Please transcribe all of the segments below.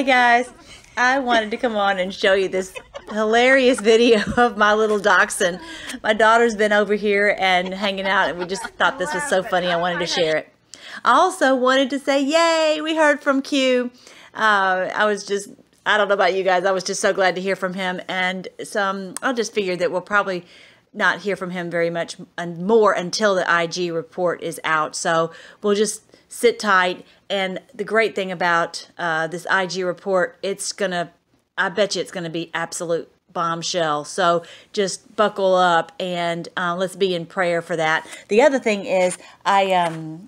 Hey guys, I wanted to come on and show you this hilarious video of my little dachshund. My daughter's been over here and hanging out, and we just thought this was so funny. I wanted to share it. I also wanted to say, yay, we heard from Q. Uh, I was just, I don't know about you guys, I was just so glad to hear from him. And some, I'll just figure that we'll probably not hear from him very much and more until the IG report is out. So we'll just sit tight. And the great thing about uh, this IG report, it's going to, I bet you it's going to be absolute bombshell. So just buckle up and uh, let's be in prayer for that. The other thing is, I um,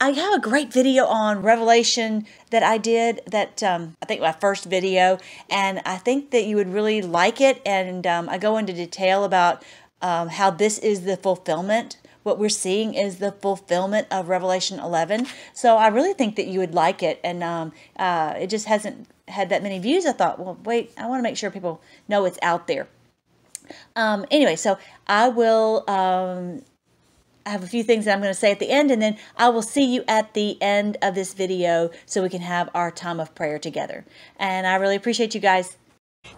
I have a great video on Revelation that I did that um, I think my first video, and I think that you would really like it. And um, I go into detail about um, how this is the fulfillment. What we're seeing is the fulfillment of Revelation 11. So I really think that you would like it, and um, uh, it just hasn't had that many views. I thought, well, wait, I want to make sure people know it's out there. Um, anyway, so I will um, I have a few things that I'm going to say at the end, and then I will see you at the end of this video so we can have our time of prayer together. And I really appreciate you guys.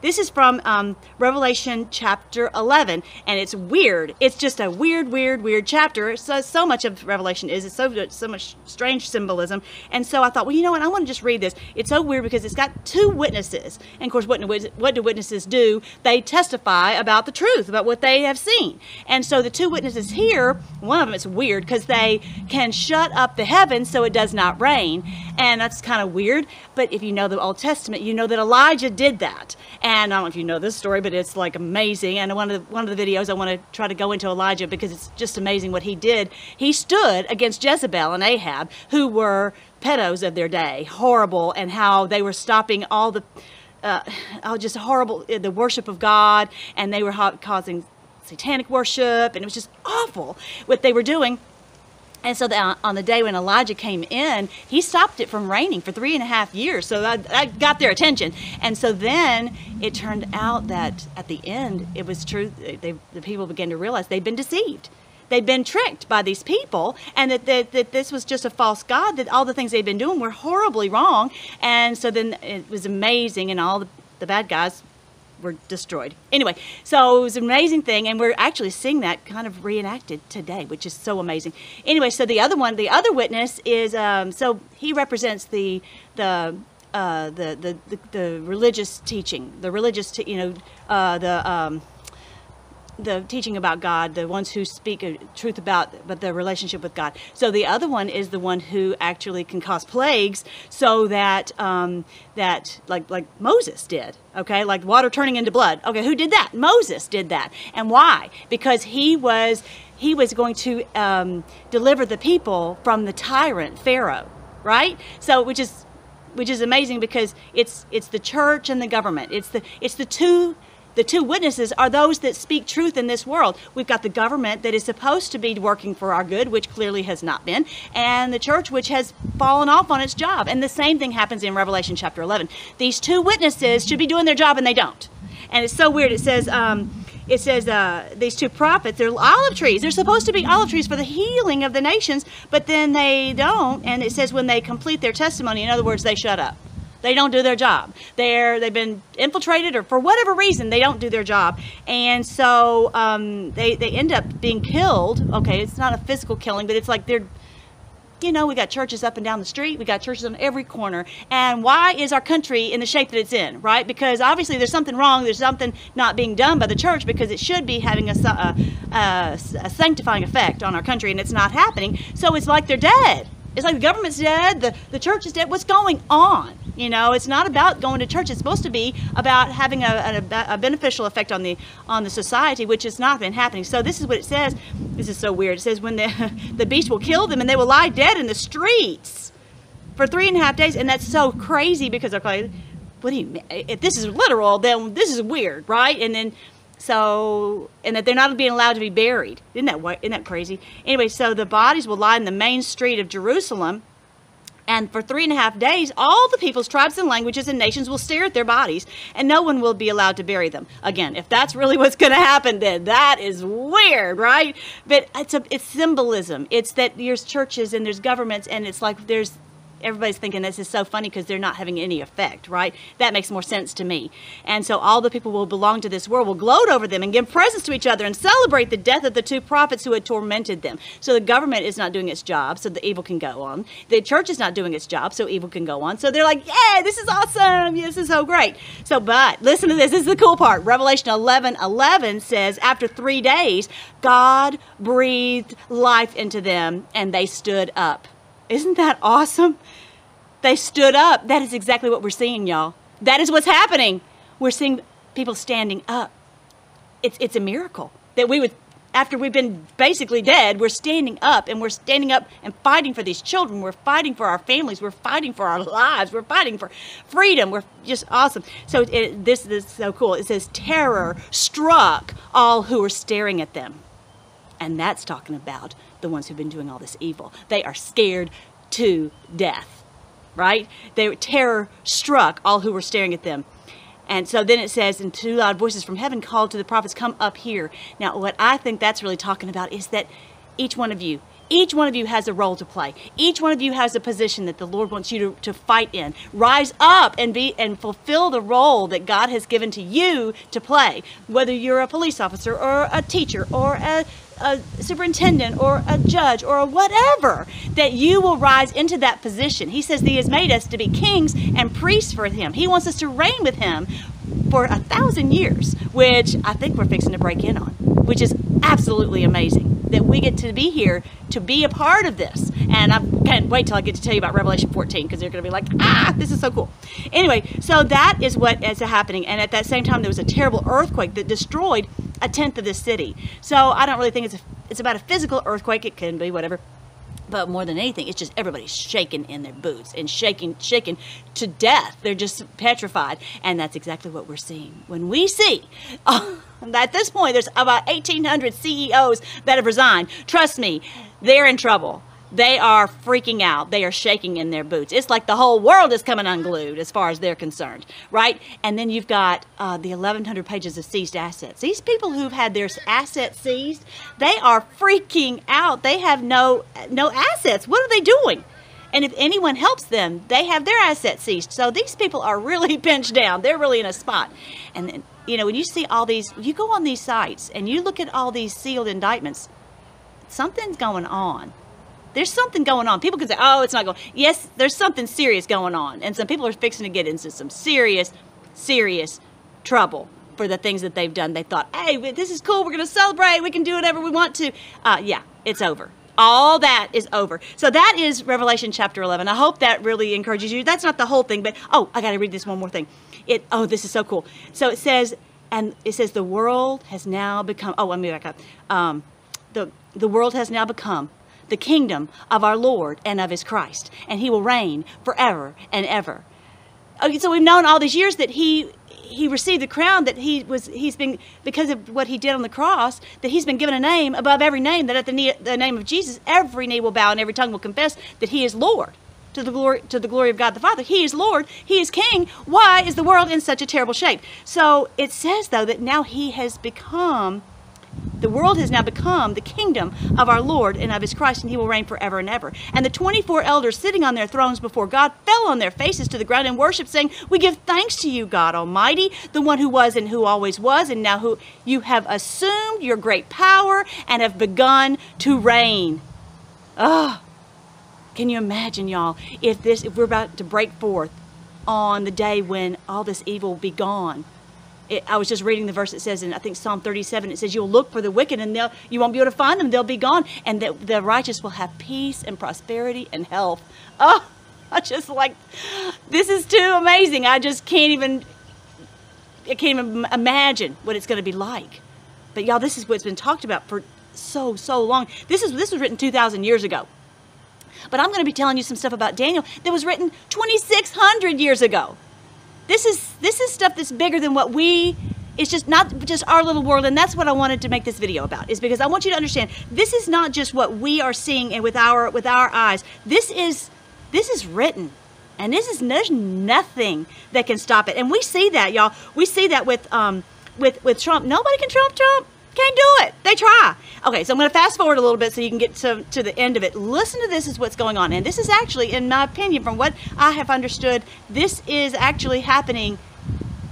This is from um, Revelation chapter 11, and it's weird. It's just a weird, weird, weird chapter. So, so much of Revelation is. It's so, so much strange symbolism. And so I thought, well, you know what? I want to just read this. It's so weird because it's got two witnesses. And of course, what, what do witnesses do? They testify about the truth, about what they have seen. And so the two witnesses here, one of them is weird because they can shut up the heavens so it does not rain. And that's kind of weird. But if you know the Old Testament, you know that Elijah did that. And I don't know if you know this story, but it's like amazing. And one of the, one of the videos I want to try to go into Elijah because it's just amazing what he did. He stood against Jezebel and Ahab, who were pedos of their day, horrible, and how they were stopping all the, uh, oh, just horrible, uh, the worship of God, and they were causing satanic worship, and it was just awful what they were doing. And so the, uh, on the day when Elijah came in, he stopped it from raining for three and a half years. So that, that, got their attention. And so then it turned out that at the end, it was true. They, the people began to realize they'd been deceived. They'd been tricked by these people, and that, that, that this was just a false God, that all the things they'd been doing were horribly wrong. And so then it was amazing, and all the, the bad guys were destroyed. Anyway, so it was an amazing thing, and we're actually seeing that kind of reenacted today, which is so amazing. Anyway, so the other one, the other witness is, um, so he represents the the uh, the, the, the the religious teaching, the religious, you know, uh, the um, the teaching about God, the ones who speak truth about but the relationship with God. So the other one is the one who actually can cause plagues, so that um, that like like Moses did. Okay, like water turning into blood. Okay, who did that? Moses did that, and why? Because he was he was going to um, deliver the people from the tyrant Pharaoh, right? So which is which is amazing because it's it's the church and the government. It's the it's the two the two witnesses are those that speak truth in this world. We've got the government that is supposed to be working for our good, which clearly has not been, and the church, which has fallen off on its job. And the same thing happens in Revelation chapter 11. These two witnesses should be doing their job, and they don't. And it's so weird. It says, um, it says uh, these two prophets, they're olive trees. They're supposed to be olive trees for the healing of the nations, but then they don't. And it says when they complete their testimony, in other words, they shut up. They don't do their job. They're they've been infiltrated, or for whatever reason, they don't do their job, and so um, they they end up being killed. Okay, it's not a physical killing, but it's like they're you know, we got churches up and down the street. We got churches on every corner. And why is our country in the shape that it's in, right? Because obviously there's something wrong. There's something not being done by the church because it should be having a, a, a, a sanctifying effect on our country, and it's not happening. So it's like they're dead. It's like the government's dead, the, the church is dead. What's going on? You know, it's not about going to church. It's supposed to be about having a, a, a, beneficial effect on the on the society, which has not been happening. So this is what it says. This is so weird. It says when the the beast will kill them and they will lie dead in the streets for three and a half days, and that's so crazy because okay, what do you mean? If this is literal, then this is weird, right? And then so, and that they're not being allowed to be buried. Isn't that, isn't that crazy? Anyway, so the bodies will lie in the main street of Jerusalem. And for three and a half days, all the peoples, tribes, and languages and nations will stare at their bodies, and no one will be allowed to bury them. Again, if that's really what's going to happen, then that is weird, right? But it's a, it's symbolism. It's that there's churches and there's governments, and it's like there's everybody's thinking this is so funny because they're not having any effect, right? That makes more sense to me. And so all the people who will belong to this world will gloat over them and give presents to each other and celebrate the death of the two prophets who had tormented them. So the government is not doing its job, so the evil can go on. The church is not doing its job, so evil can go on. So they're like, yeah, this is awesome. This is so great. So, but listen to this. This is the cool part. Revelation 11 11 says, after three days, God breathed life into them and they stood up. Isn't that awesome? They stood up. That is exactly what we're seeing, y'all. That is what's happening. We're seeing people standing up. It's, it's a miracle that we would, after we've been basically dead, we're standing up and we're standing up and fighting for these children. We're fighting for our families. We're fighting for our lives. We're fighting for freedom. We're just awesome. So it, this, this is so cool. It says, terror struck all who were staring at them. And that's talking about the ones who've been doing all this evil. They are scared to death, right? They were terror struck all who were staring at them. And so then it says, and two loud voices from heaven called to the prophets, come up here. Now, what I think that's really talking about is that each one of you, each one of you has a role to play. Each one of you has a position that the Lord wants you to, to fight in. Rise up and be and fulfill the role that God has given to you to play. Whether you're a police officer or a teacher or a a superintendent or a judge or a whatever, that you will rise into that position. He says he has made us to be kings and priests for him. He wants us to reign with him for a thousand years, which I think we're fixing to break in on, which is absolutely amazing that we get to be here to be a part of this. And I can't wait till I get to tell you about Revelation 14 because you're going to be like, ah, this is so cool. Anyway, so that is what is happening. And at that same time, there was a terrible earthquake that destroyed a tenth of the city. So I don't really think it's a, it's about a physical earthquake. It can be whatever. But more than anything, it's just everybody's shaking in their boots and shaking, shaking to death. They're just petrified. And that's exactly what we're seeing. When we see, oh, at this point, there's about 1,800 CEOs that have resigned. Trust me, they're in trouble they are freaking out. They are shaking in their boots. It's like the whole world is coming unglued as far as they're concerned, right? And then you've got uh, the 1,100 pages of seized assets. These people who've had their assets seized, they are freaking out. They have no no assets. What are they doing? And if anyone helps them, they have their assets seized. So these people are really pinched down. They're really in a spot. And then, you know, when you see all these, you go on these sites and you look at all these sealed indictments, something's going on there's something going on. People can say, oh, it's not going. Yes, there's something serious going on. And some people are fixing to get into some serious, serious trouble for the things that they've done. They thought, hey, this is cool. We're going to celebrate. We can do whatever we want to. Uh, yeah, it's over. All that is over. So that is Revelation chapter 11. I hope that really encourages you. That's not the whole thing, but oh, I got to read this one more thing. It oh, this is so cool. So it says, and it says the world has now become. Oh, let me back up. Um, the the world has now become the kingdom of our Lord and of his Christ, and he will reign forever and ever. Okay, so we've known all these years that he he received the crown that he was he's been because of what he did on the cross that he's been given a name above every name that at the, knee, the name of Jesus every knee will bow and every tongue will confess that he is Lord to the glory to the glory of God the Father. He is Lord, he is king. Why is the world in such a terrible shape? So it says though that now he has become the world has now become the kingdom of our Lord and of his Christ, and he will reign forever and ever. And the 24 elders sitting on their thrones before God fell on their faces to the ground and worship, saying, We give thanks to you, God Almighty, the one who was and who always was, and now who you have assumed your great power and have begun to reign. Ah, oh, can you imagine, y'all, if this if we're about to break forth on the day when all this evil will be gone? It, I was just reading the verse that says in I think Psalm 37 it says you'll look for the wicked and they'll you won't be able to find them they'll be gone and the righteous will have peace and prosperity and health. Oh, I just like this is too amazing. I just can't even I can't even imagine what it's going to be like. But y'all, this is what's been talked about for so so long. This is this was written 2,000 years ago. But I'm going to be telling you some stuff about Daniel that was written 2,600 years ago. This is this is stuff that's bigger than what we it's just not just our little world and that's what I wanted to make this video about is because I want you to understand this is not just what we are seeing and with our with our eyes. This is this is written. And this is there's nothing that can stop it. And we see that, y'all. We see that with um with with Trump. Nobody can trump Trump. Can't do it. They try. Okay, so I'm going to fast forward a little bit so you can get to, to the end of it. Listen to this is what's going on. And this is actually, in my opinion, from what I have understood, this is actually happening.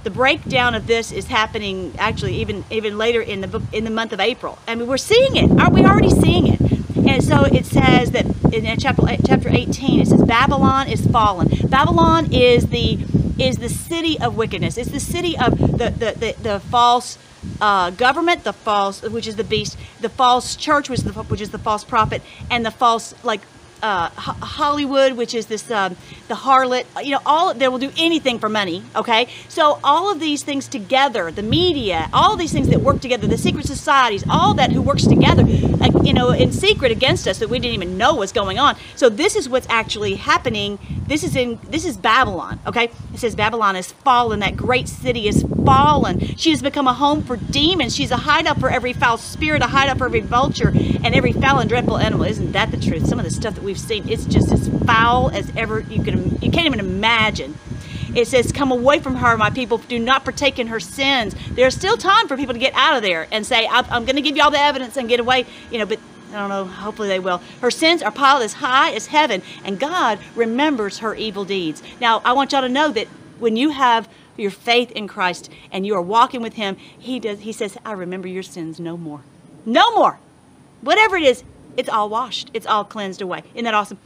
The breakdown of this is happening actually even even later in the in the month of April. I mean, we're seeing it. Aren't we already seeing it? And so it says that in chapter eh, chapter 18, it says Babylon is fallen. Babylon is the is the city of wickedness. It's the city of the the, the, the false uh, government, the false, which is the beast, the false church, which is the, which is the false prophet, and the false like uh, Hollywood, which is this um, the harlot. You know, all they will do anything for money. Okay, so all of these things together, the media, all these things that work together, the secret societies, all that who works together, uh, you know, in secret against us that we didn't even know was going on. So this is what's actually happening. This is in this is Babylon. Okay, it says Babylon is fallen. That great city is fallen. She has become a home for demons. She's a hideout for every foul spirit, a hideout for every vulture and every foul and dreadful animal. Isn't that the truth? Some of the stuff that we we've seen. It's just as foul as ever you can. You can't even imagine. It says, "Come away from her, my people. Do not partake in her sins." There's still time for people to get out of there and say, "I'm, I'm going to give you all the evidence and get away." You know, but I don't know. Hopefully they will. Her sins are piled as high as heaven, and God remembers her evil deeds. Now, I want y'all to know that when you have your faith in Christ and you are walking with Him, He does. He says, "I remember your sins no more, no more." Whatever it is, it's all washed. It's all cleansed away. Isn't that awesome?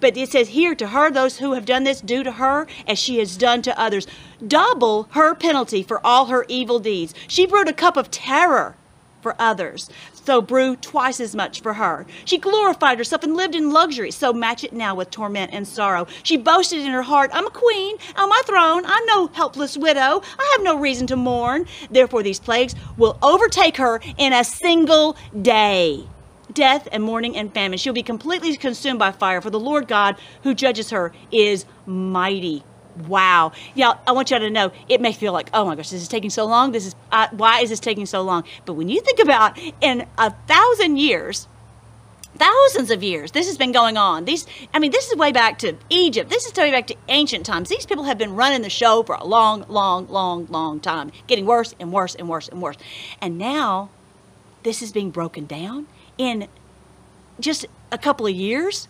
But it says here to her, those who have done this, do to her as she has done to others. Double her penalty for all her evil deeds. She brewed a cup of terror for others. So brew twice as much for her. She glorified herself and lived in luxury. So match it now with torment and sorrow. She boasted in her heart, I'm a queen on my throne. I'm no helpless widow. I have no reason to mourn. Therefore, these plagues will overtake her in a single day death and mourning and famine. She'll be completely consumed by fire, for the Lord God who judges her is mighty. Wow. Yeah, I want y'all to know it may feel like, oh my gosh, this is taking so long. This is uh, why is this taking so long? But when you think about in a thousand years, thousands of years this has been going on these i mean this is way back to egypt this is way back to ancient times these people have been running the show for a long long long long time getting worse and worse and worse and worse and now this is being broken down in just a couple of years.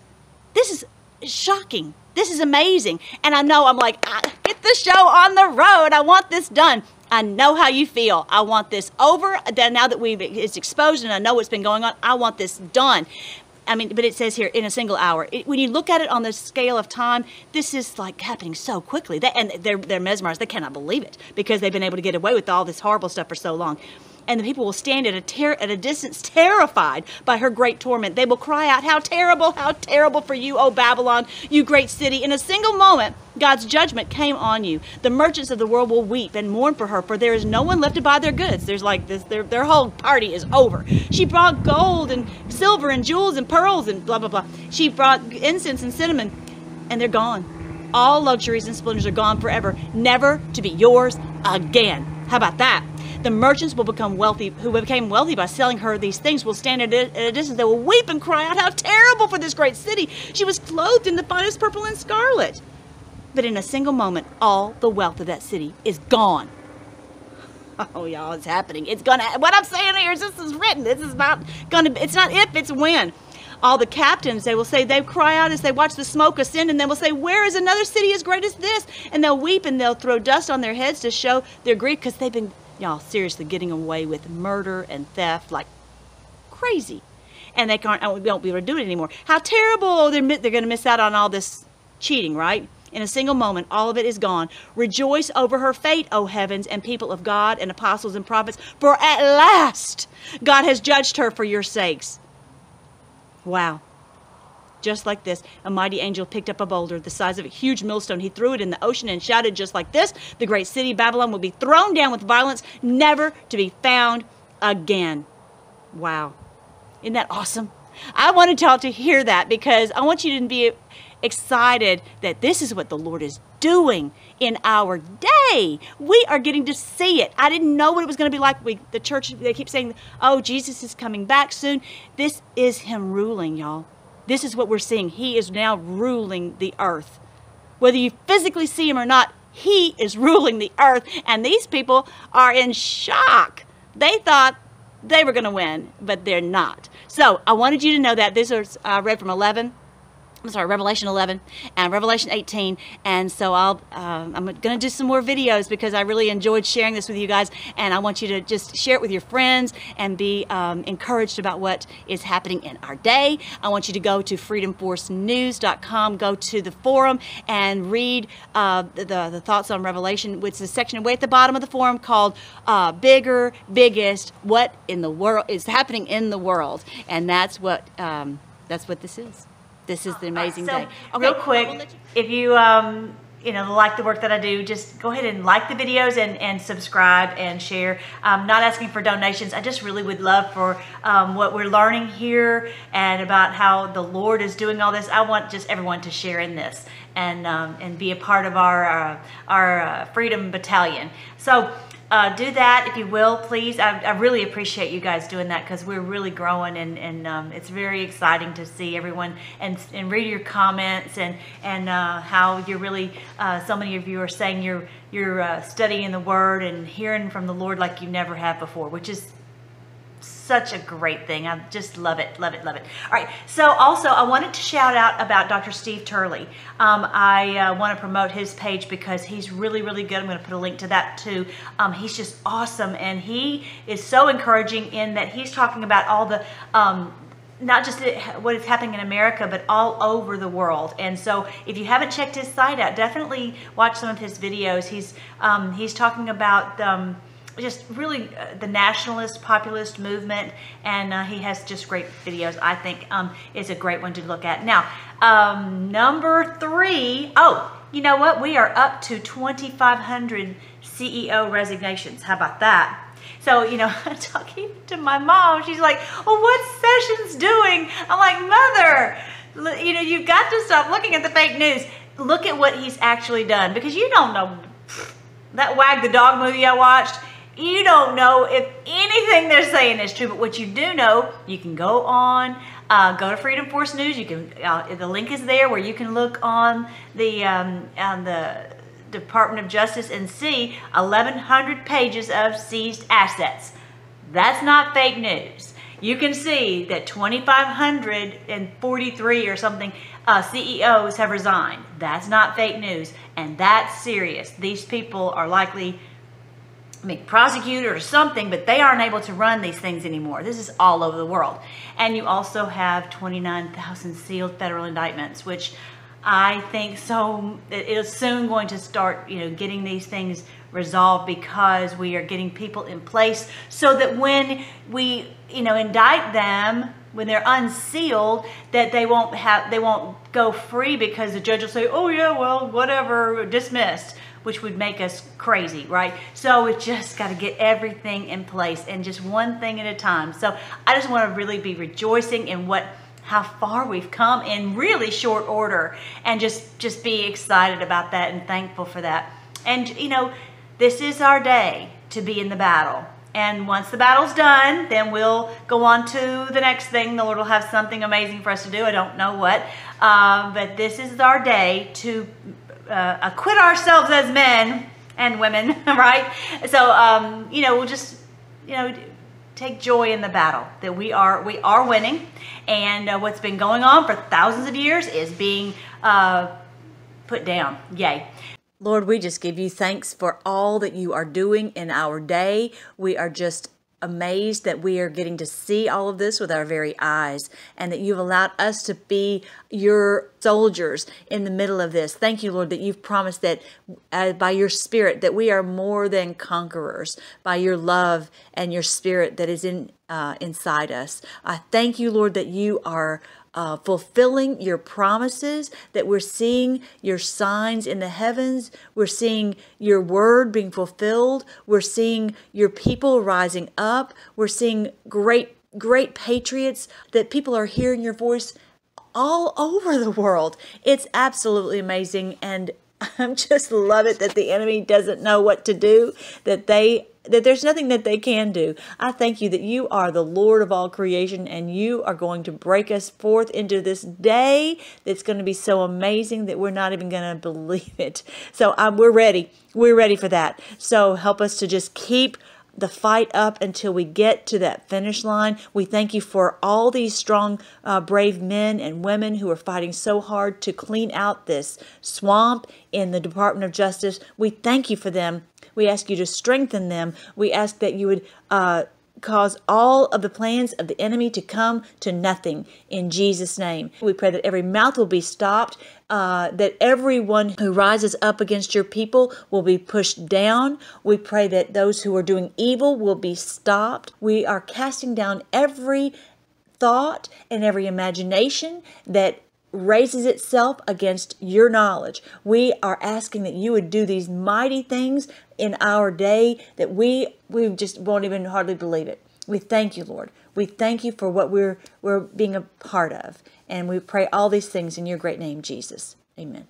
This is shocking. This is amazing. And I know I'm like, get the show on the road. I want this done. I know how you feel. I want this over. Now that we've it's exposed and I know what's been going on, I want this done. I mean, but it says here in a single hour. It, when you look at it on the scale of time, this is like happening so quickly. They, and they're they're mesmerized. They cannot believe it because they've been able to get away with all this horrible stuff for so long and the people will stand at a, ter- at a distance terrified by her great torment. They will cry out, How terrible, how terrible for you, O Babylon, you great city. In a single moment, God's judgment came on you. The merchants of the world will weep and mourn for her, for there is no one left to buy their goods. There's like this, their, their whole party is over. She brought gold and silver and jewels and pearls and blah, blah, blah. She brought incense and cinnamon, and they're gone. All luxuries and splendors are gone forever, never to be yours again. How about that? The merchants will become wealthy, who became wealthy by selling her these things, will stand at a, distance. They will weep and cry out, How terrible for this great city! She was clothed in the finest purple and scarlet. But in a single moment, all the wealth of that city is gone. Oh, y'all, it's happening. It's gonna. What I'm saying here is this is written. This is not gonna. It's not if. It's when all the captains, they will say, they cry out as they watch the smoke ascend, and they will say, Where is another city as great as this? And they'll weep and they'll throw dust on their heads to show their grief because they've been y'all seriously getting away with murder and theft like crazy. And they can't, we won't be able to do it anymore. How terrible! They're, they're going to miss out on all this cheating, right? In a single moment, all of it is gone. Rejoice over her fate, O heavens and people of God and apostles and prophets, for at last God has judged her for your sakes. Wow. Just like this, a mighty angel picked up a boulder the size of a huge millstone. He threw it in the ocean and shouted just like this The great city Babylon will be thrown down with violence, never to be found again. Wow. Isn't that awesome? I wanted y'all to hear that because I want you to be excited that this is what the Lord is doing in our day. We are getting to see it. I didn't know what it was going to be like. We, the church, they keep saying, oh, Jesus is coming back soon. This is Him ruling, y'all. This is what we're seeing. He is now ruling the earth. Whether you physically see him or not, he is ruling the earth. And these people are in shock. They thought they were going to win, but they're not. So I wanted you to know that. This is uh, read from 11 I'm sorry, Revelation 11 and Revelation 18. And so I'll, uh, I'm going to do some more videos because I really enjoyed sharing this with you guys. And I want you to just share it with your friends and be um, encouraged about what is happening in our day. I want you to go to freedomforcenews.com, go to the forum and read uh, the, the thoughts on Revelation, which is a section way at the bottom of the forum called uh, Bigger, Biggest, What in the World is Happening in the World. And that's what, um, that's what this is this is the amazing so, day. Okay, real quick, if you um, you know like the work that I do, just go ahead and like the videos and, and subscribe and share. I'm not asking for donations. I just really would love for um, what we're learning here and about how the Lord is doing all this. I want just everyone to share in this and um, and be a part of our uh, our uh, Freedom Battalion. So uh, do that if you will, please. I, I really appreciate you guys doing that because we're really growing and, and um, it's very exciting to see everyone and, and read your comments and, and uh, how you're really, uh, so many of you are saying you're, you're uh, studying the Word and hearing from the Lord like you never have before, which is such a great thing. I just love it, love it, love it. All right, so also I wanted to shout out about Dr. Steve Turley. Um, I uh, want to promote his page because he's really, really good. I'm going to put a link to that too. Um, he's just awesome, and he is so encouraging in that he's talking about all the um, not just what is happening in America, but all over the world. And so, if you haven't checked his site out, definitely watch some of his videos. He's um, he's talking about um, just really uh, the nationalist populist movement and uh, he has just great videos i think um, it's a great one to look at. Now um, number three oh you know what? We are up to 2500 ceo resignations. How about that? So, you know, talking to my mom, she's like, well, what's Sessions doing? I'm like, mother, you know, you've got to stop looking at the fake news. Look at what he's actually done. Because you don't know. That Wag the Dog movie I watched you don't know if anything they're saying is true, but what you do know, you can go on, uh, go to Freedom Force News. You can, uh, the link is there where you can look on the um, on the Department of Justice and see 1,100 pages of seized assets. That's not fake news. You can see that 2,543 or something uh, CEOs have resigned. That's not fake news, and that's serious. These people are likely I mean, prosecuted or something, but they aren't able to run these things anymore. This is all over the world. And you also have 29,000 sealed federal indictments, which I think so it is soon going to start, you know, getting these things resolved because we are getting people in place so that when we, you know, indict them, when they're unsealed, that they won't have, they won't go free because the judge will say, oh yeah, well, whatever, dismissed which would make us crazy, right? So we just got to get everything in place and just one thing at a time. So I just want to really be rejoicing in what how far we've come in really short order and just just be excited about that and thankful for that. And you know, this is our day to be in the battle. And once the battle's done, then we'll go on to the next thing. The Lord will have something amazing for us to do. I don't know what. Um, but this is our day to uh, acquit ourselves as men and women, right? So, um, you know, we'll just, you know, take joy in the battle that we are we are winning, and uh, what's been going on for thousands of years is being uh, put down. Yay. Lord, we just give you thanks for all that you are doing in our day. We are just amazed that we are getting to see all of this with our very eyes and that you've allowed us to be your soldiers in the middle of this. Thank you, Lord, that you've promised that uh, by your spirit that we are more than conquerors by your love and your spirit that is in uh, inside us. I thank you, Lord, that you are uh, fulfilling your promises, that we're seeing your signs in the heavens. We're seeing your word being fulfilled. We're seeing your people rising up. We're seeing great, great patriots, that people are hearing your voice all over the world. It's absolutely amazing. And I just love it that the enemy doesn't know what to do, that they that there's nothing that they can do. I thank you that you are the Lord of all creation and you are going to break us forth into this day that's going to be so amazing that we're not even going to believe it. So um, we're ready. We're ready for that. So help us to just keep the fight up until we get to that finish line. We thank you for all these strong, uh, brave men and women who are fighting so hard to clean out this swamp in the Department of Justice. We thank you for them. We ask you to strengthen them. We ask that you would. Uh, cause all of the plans of the enemy to come to nothing in Jesus' name. We pray that every mouth will be stopped, uh, that everyone who rises up against your people will be pushed down. We pray that those who are doing evil will be stopped. We are casting down every thought and every imagination that raises itself against your knowledge. We are asking that you would do these mighty things in our day that we we just won't even hardly believe it. We thank you, Lord. We thank you for what we're we're being a part of. And we pray all these things in your great name, Jesus. Amen.